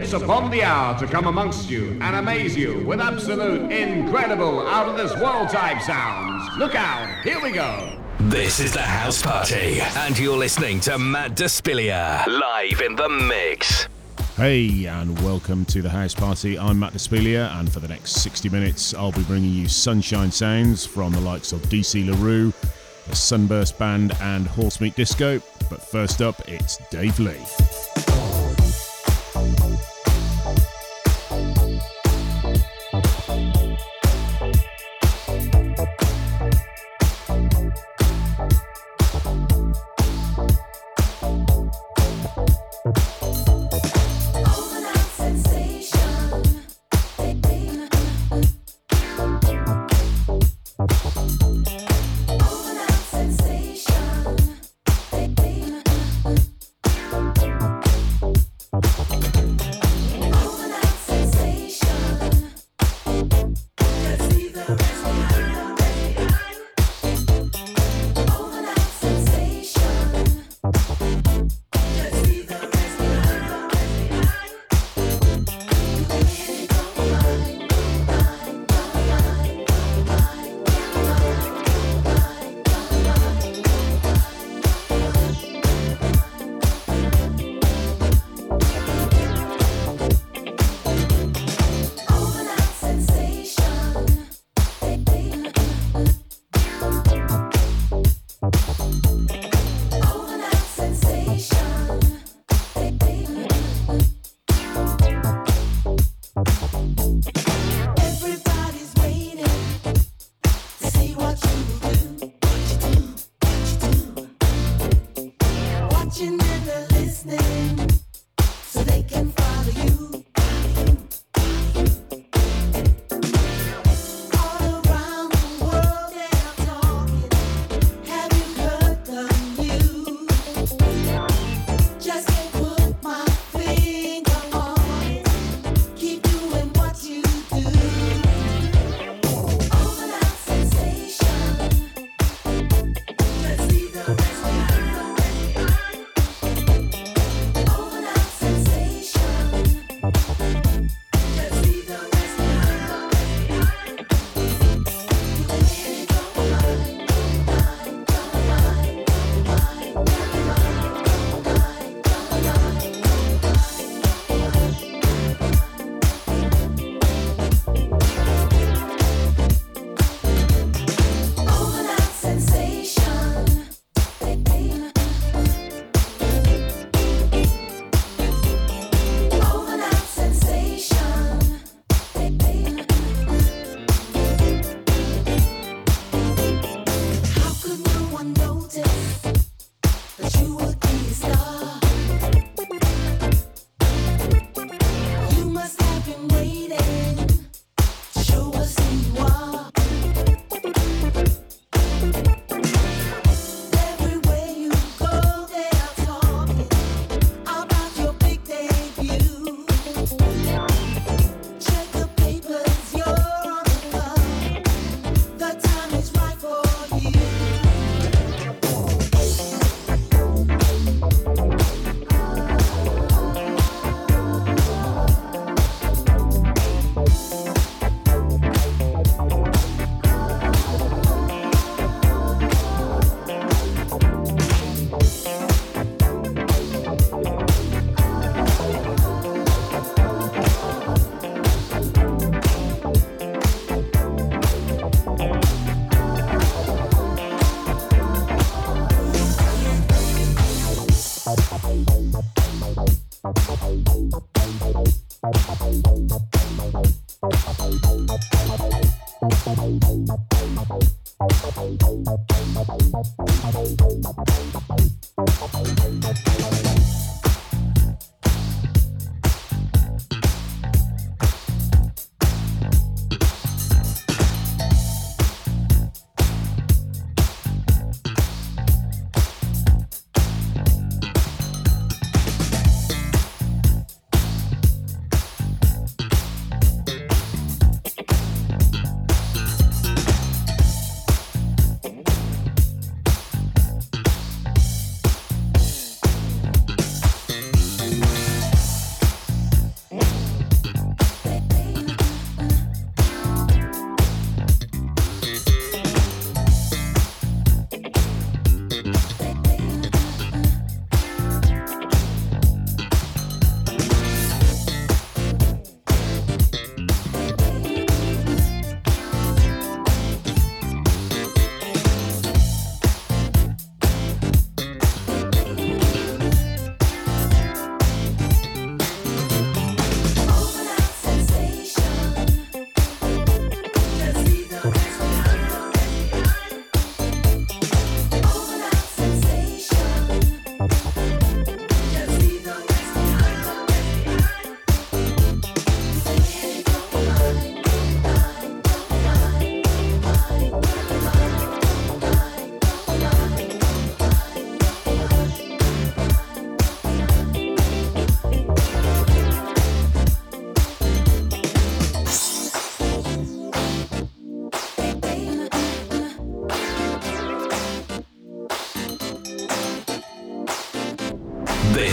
It's upon the hour to come amongst you and amaze you with absolute, incredible, out of this world type sounds. Look out, here we go. This is the house party, and you're listening to Matt Despilia live in the mix. Hey, and welcome to the house party. I'm Matt Despilia, and for the next 60 minutes, I'll be bringing you sunshine sounds from the likes of DC LaRue, the Sunburst Band, and Horsemeat Disco. But first up, it's Dave Lee.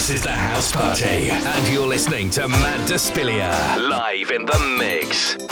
This is the House Party, and you're listening to Matt Despilia live in the mix.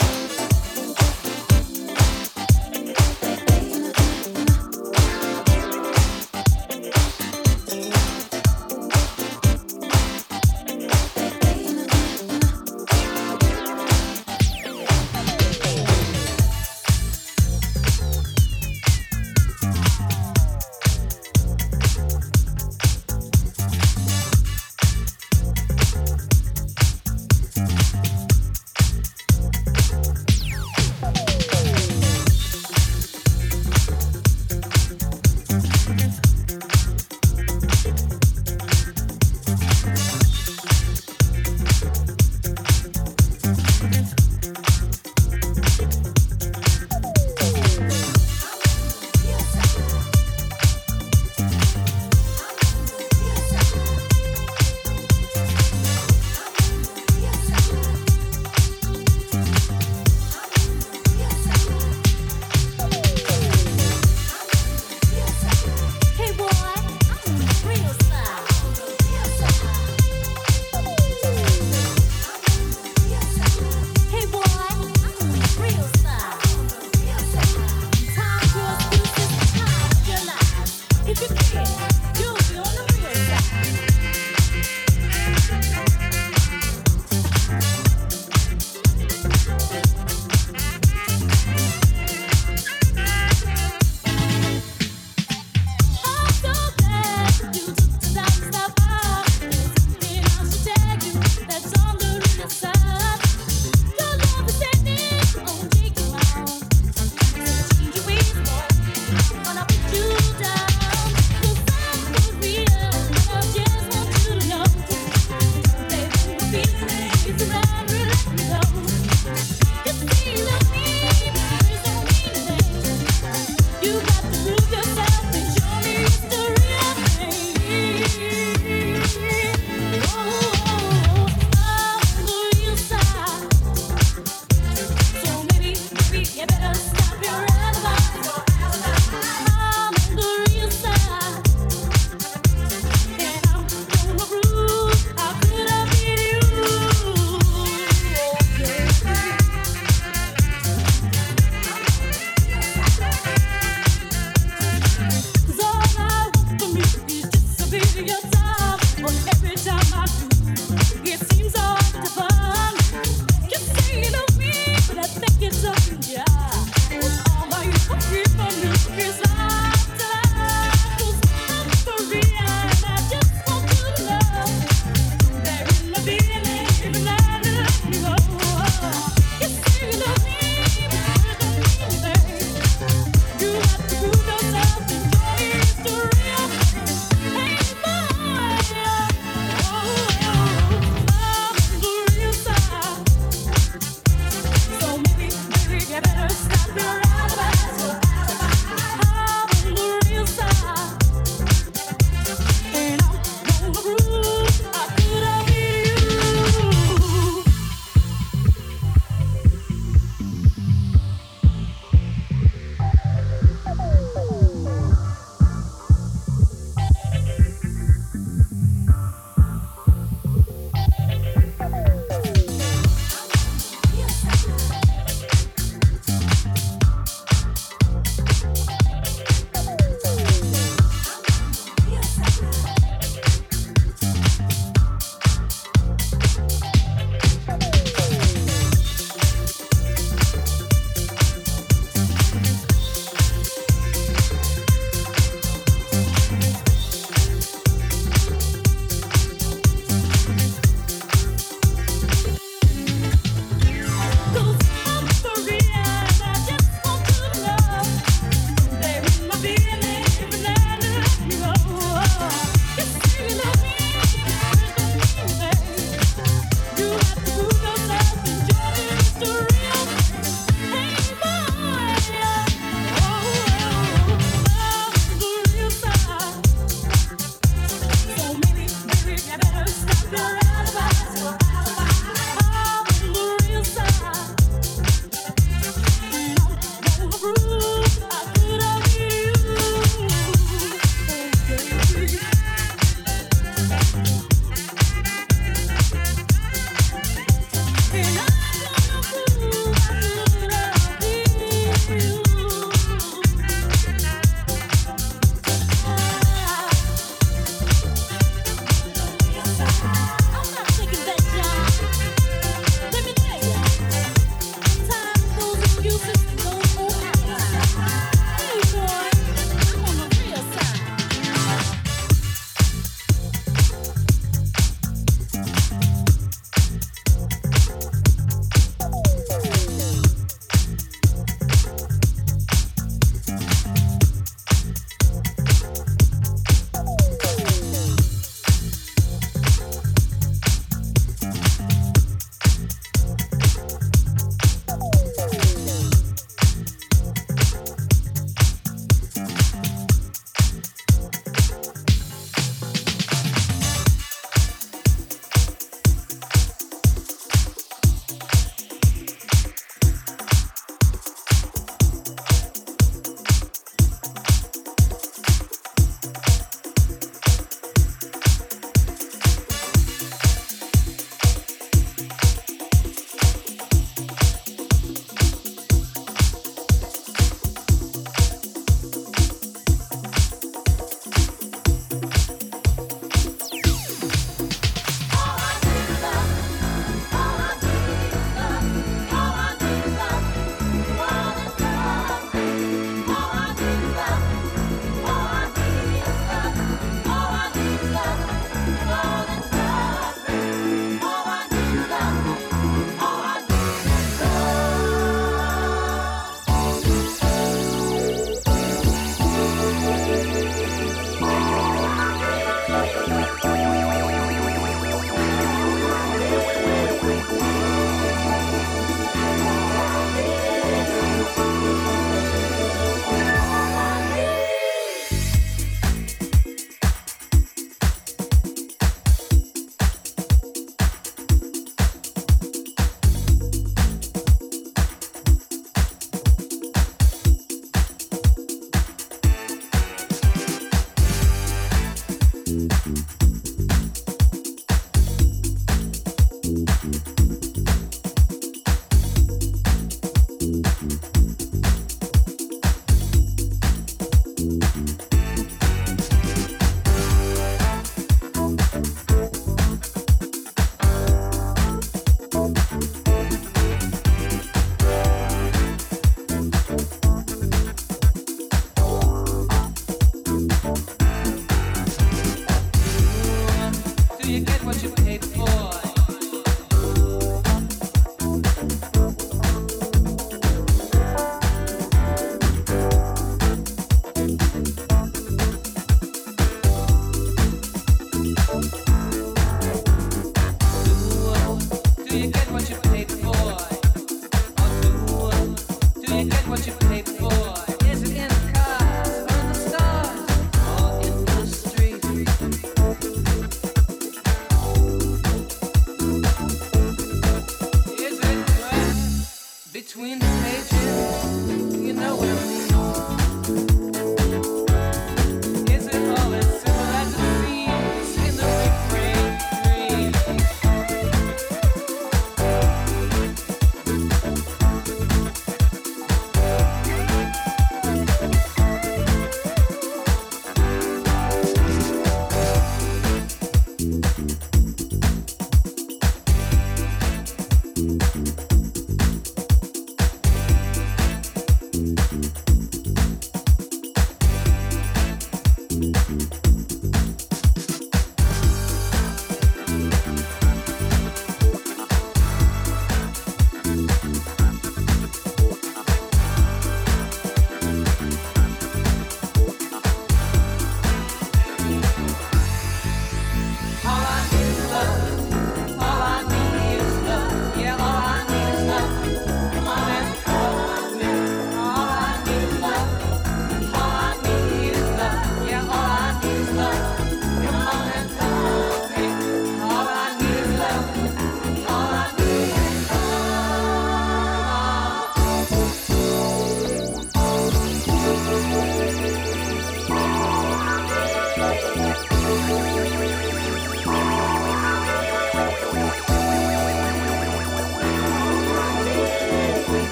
The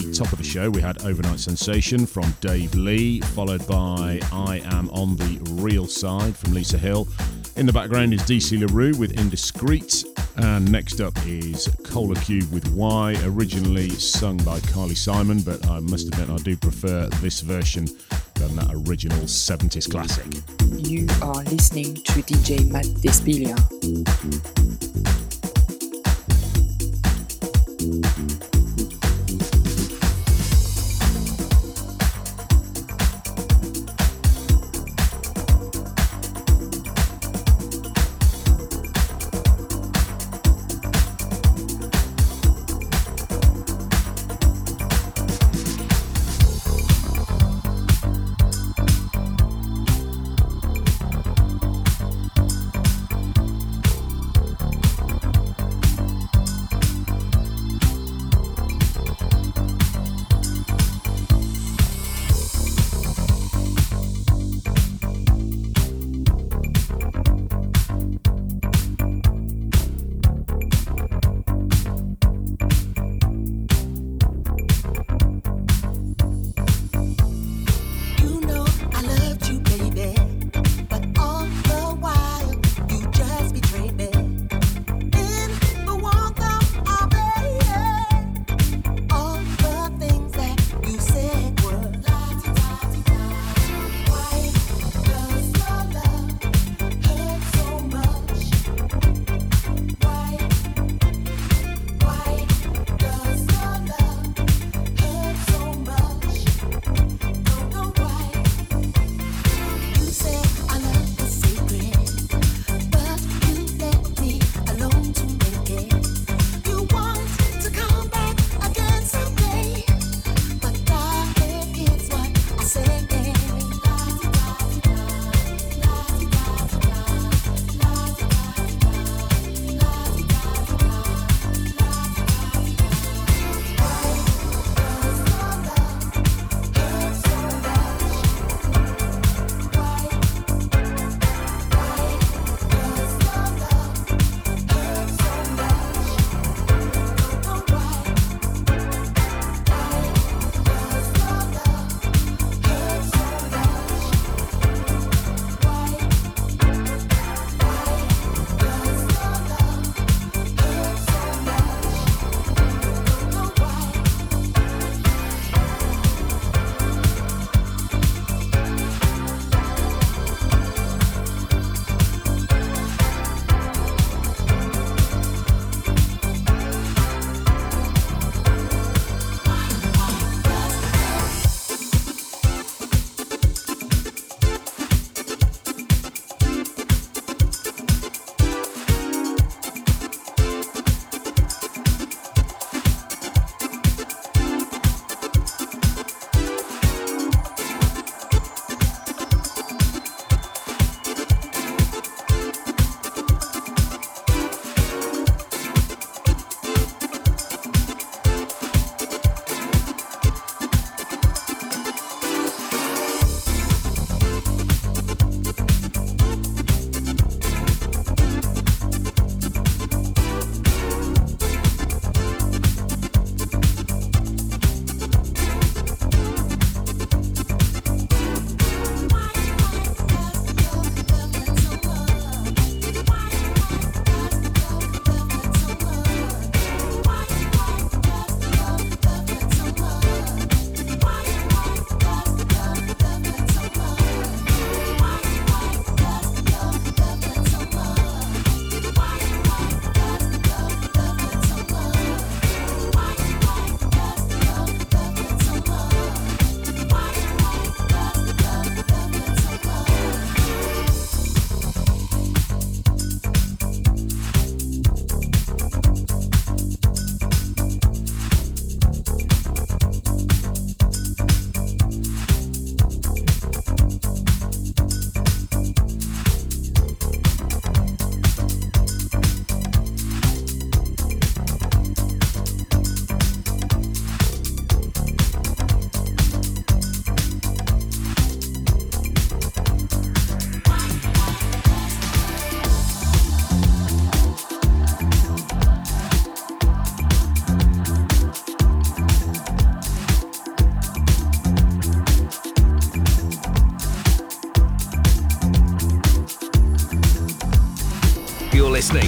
top of the show, we had Overnight Sensation from Dave Lee, followed by I Am on the Real Side from Lisa Hill. In the background is DC LaRue with Indiscreet. And next up is Cola Cube with Why, originally sung by Carly Simon, but I must admit I do prefer this version than that original 70s classic. You are listening to DJ Matt Despilia.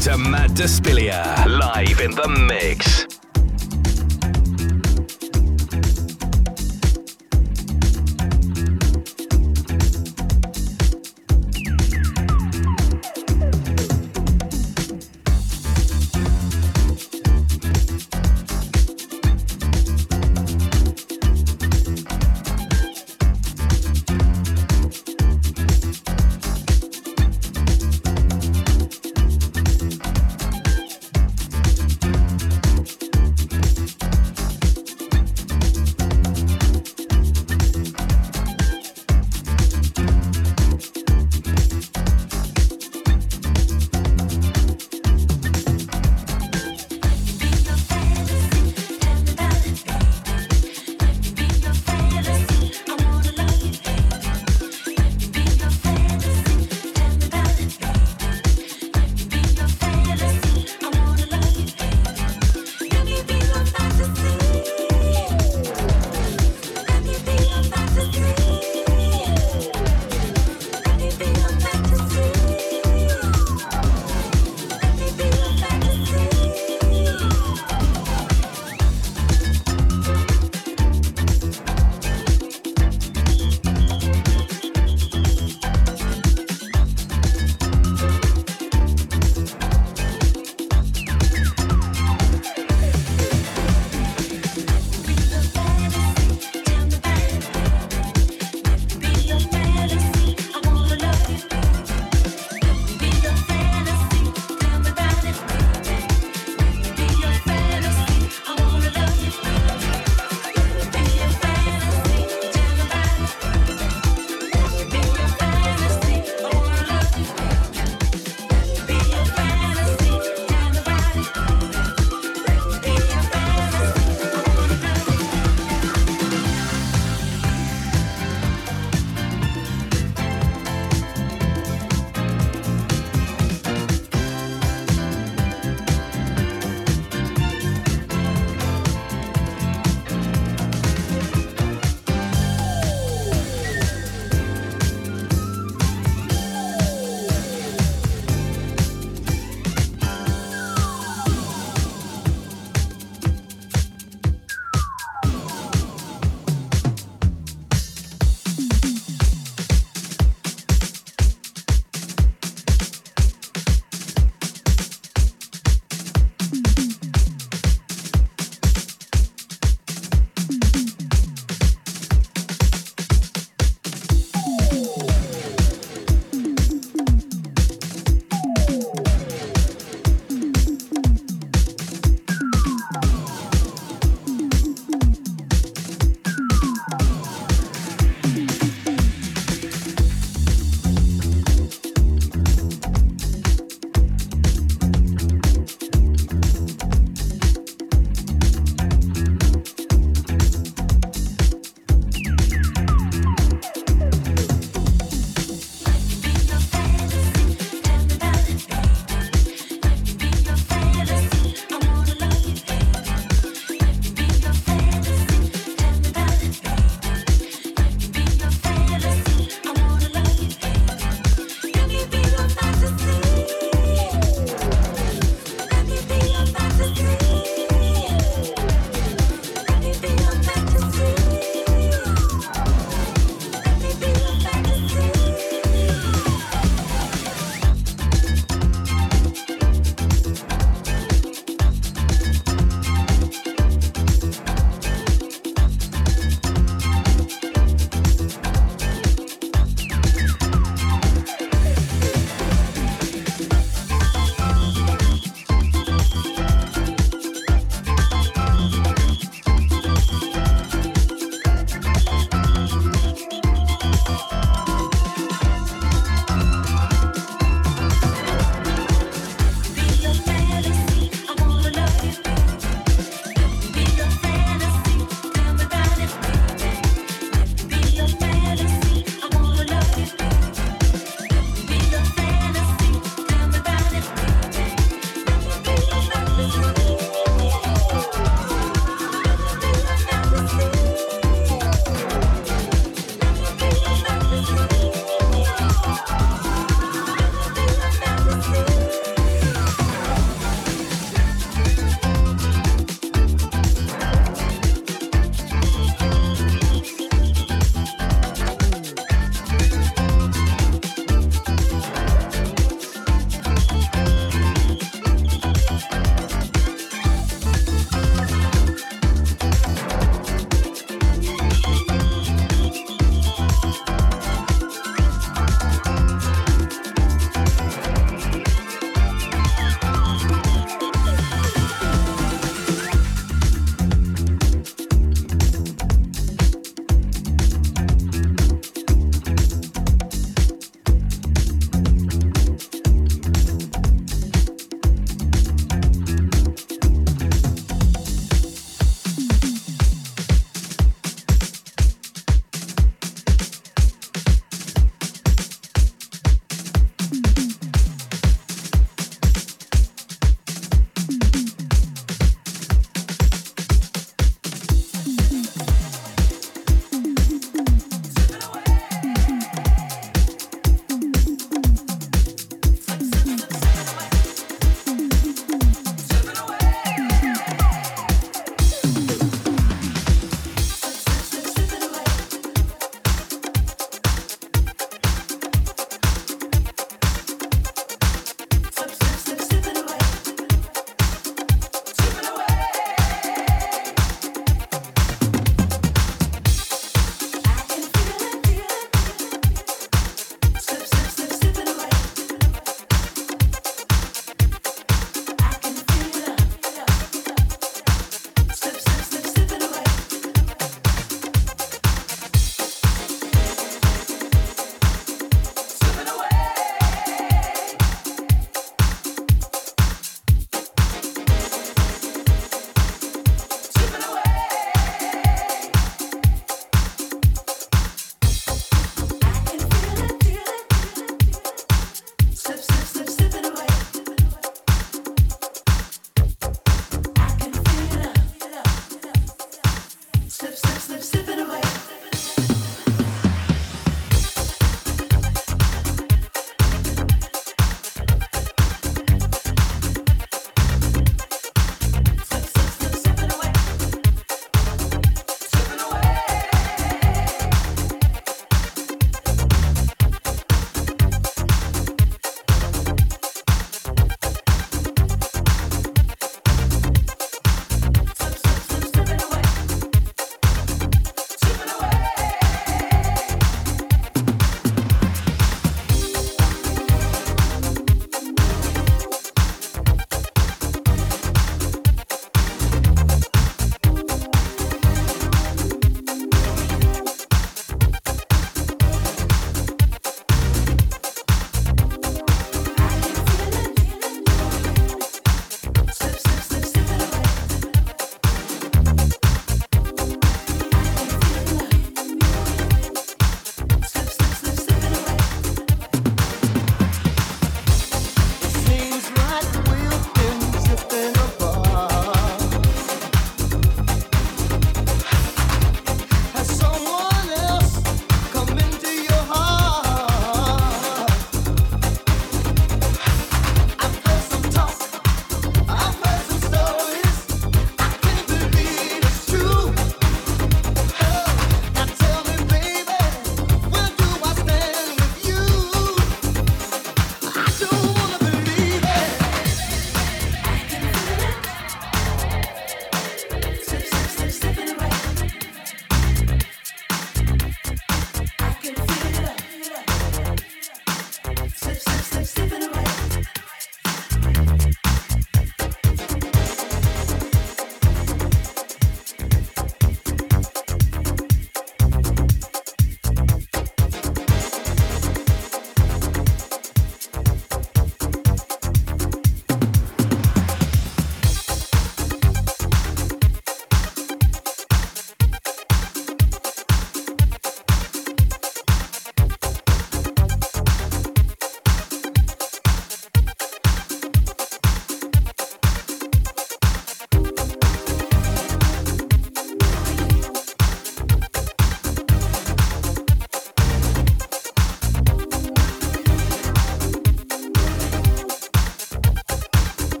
To Matt Despilia live in the mix.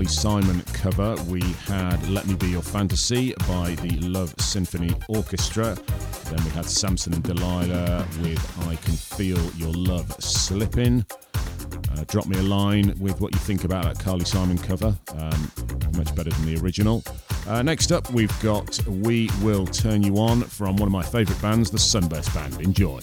Carly Simon cover, we had Let Me Be Your Fantasy by the Love Symphony Orchestra. Then we had Samson and Delilah with I Can Feel Your Love Slipping. Uh, drop me a line with what you think about that Carly Simon cover. Um, much better than the original. Uh, next up, we've got We Will Turn You On from one of my favourite bands, the Sunburst Band. Enjoy.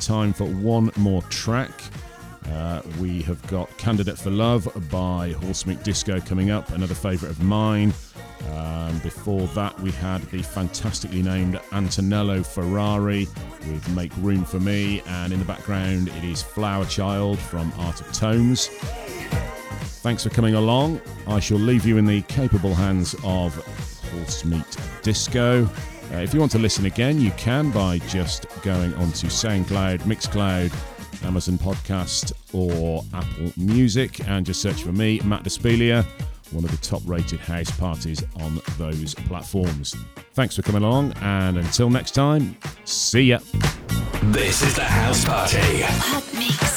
Time for one more track. Uh, we have got Candidate for Love by Horsemeat Disco coming up, another favourite of mine. Um, before that, we had the fantastically named Antonello Ferrari with Make Room for Me, and in the background, it is Flower Child from Art of Tones. Thanks for coming along. I shall leave you in the capable hands of Horsemeat Disco. Uh, if you want to listen again, you can by just going onto SoundCloud, Mixcloud, Amazon Podcast, or Apple Music and just search for me, Matt Despilia one of the top rated house parties on those platforms. Thanks for coming along, and until next time, see ya. This is the House Party.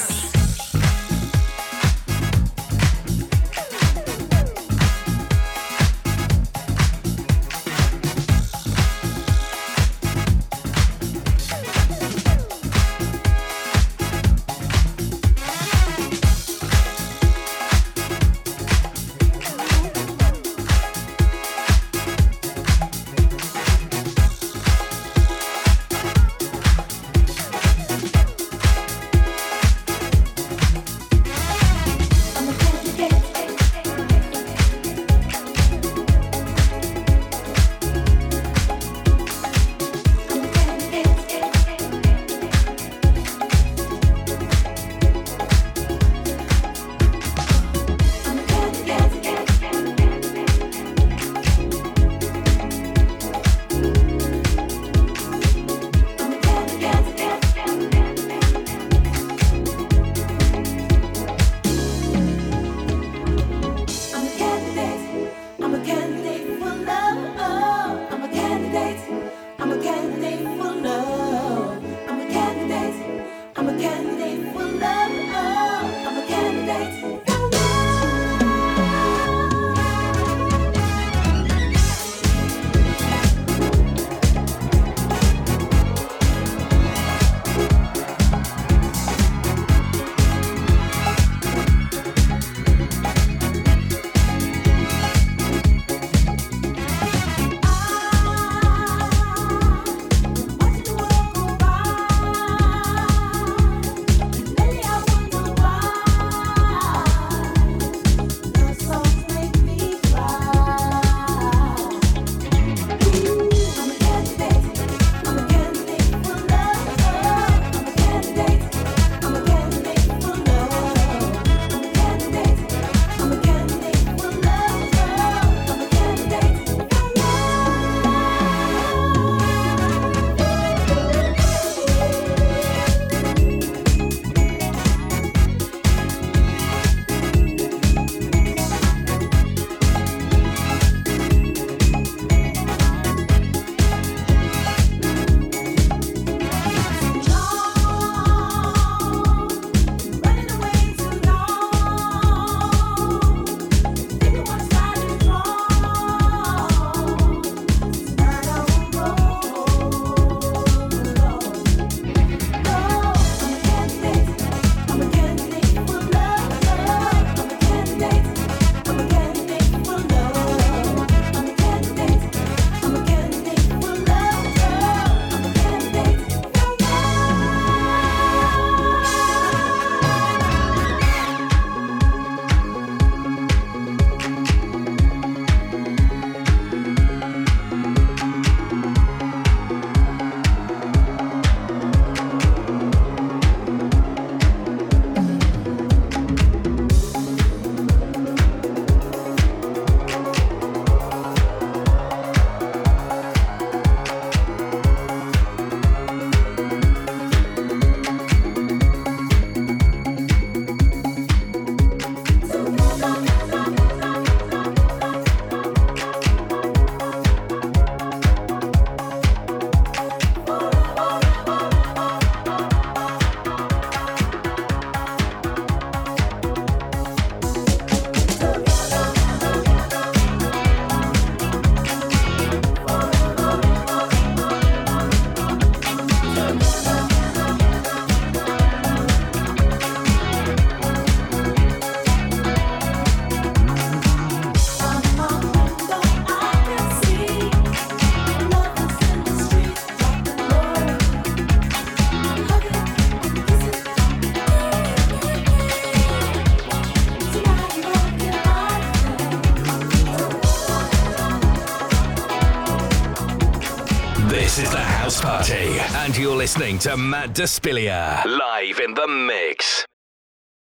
Listening to Matt Despilia live in the mix.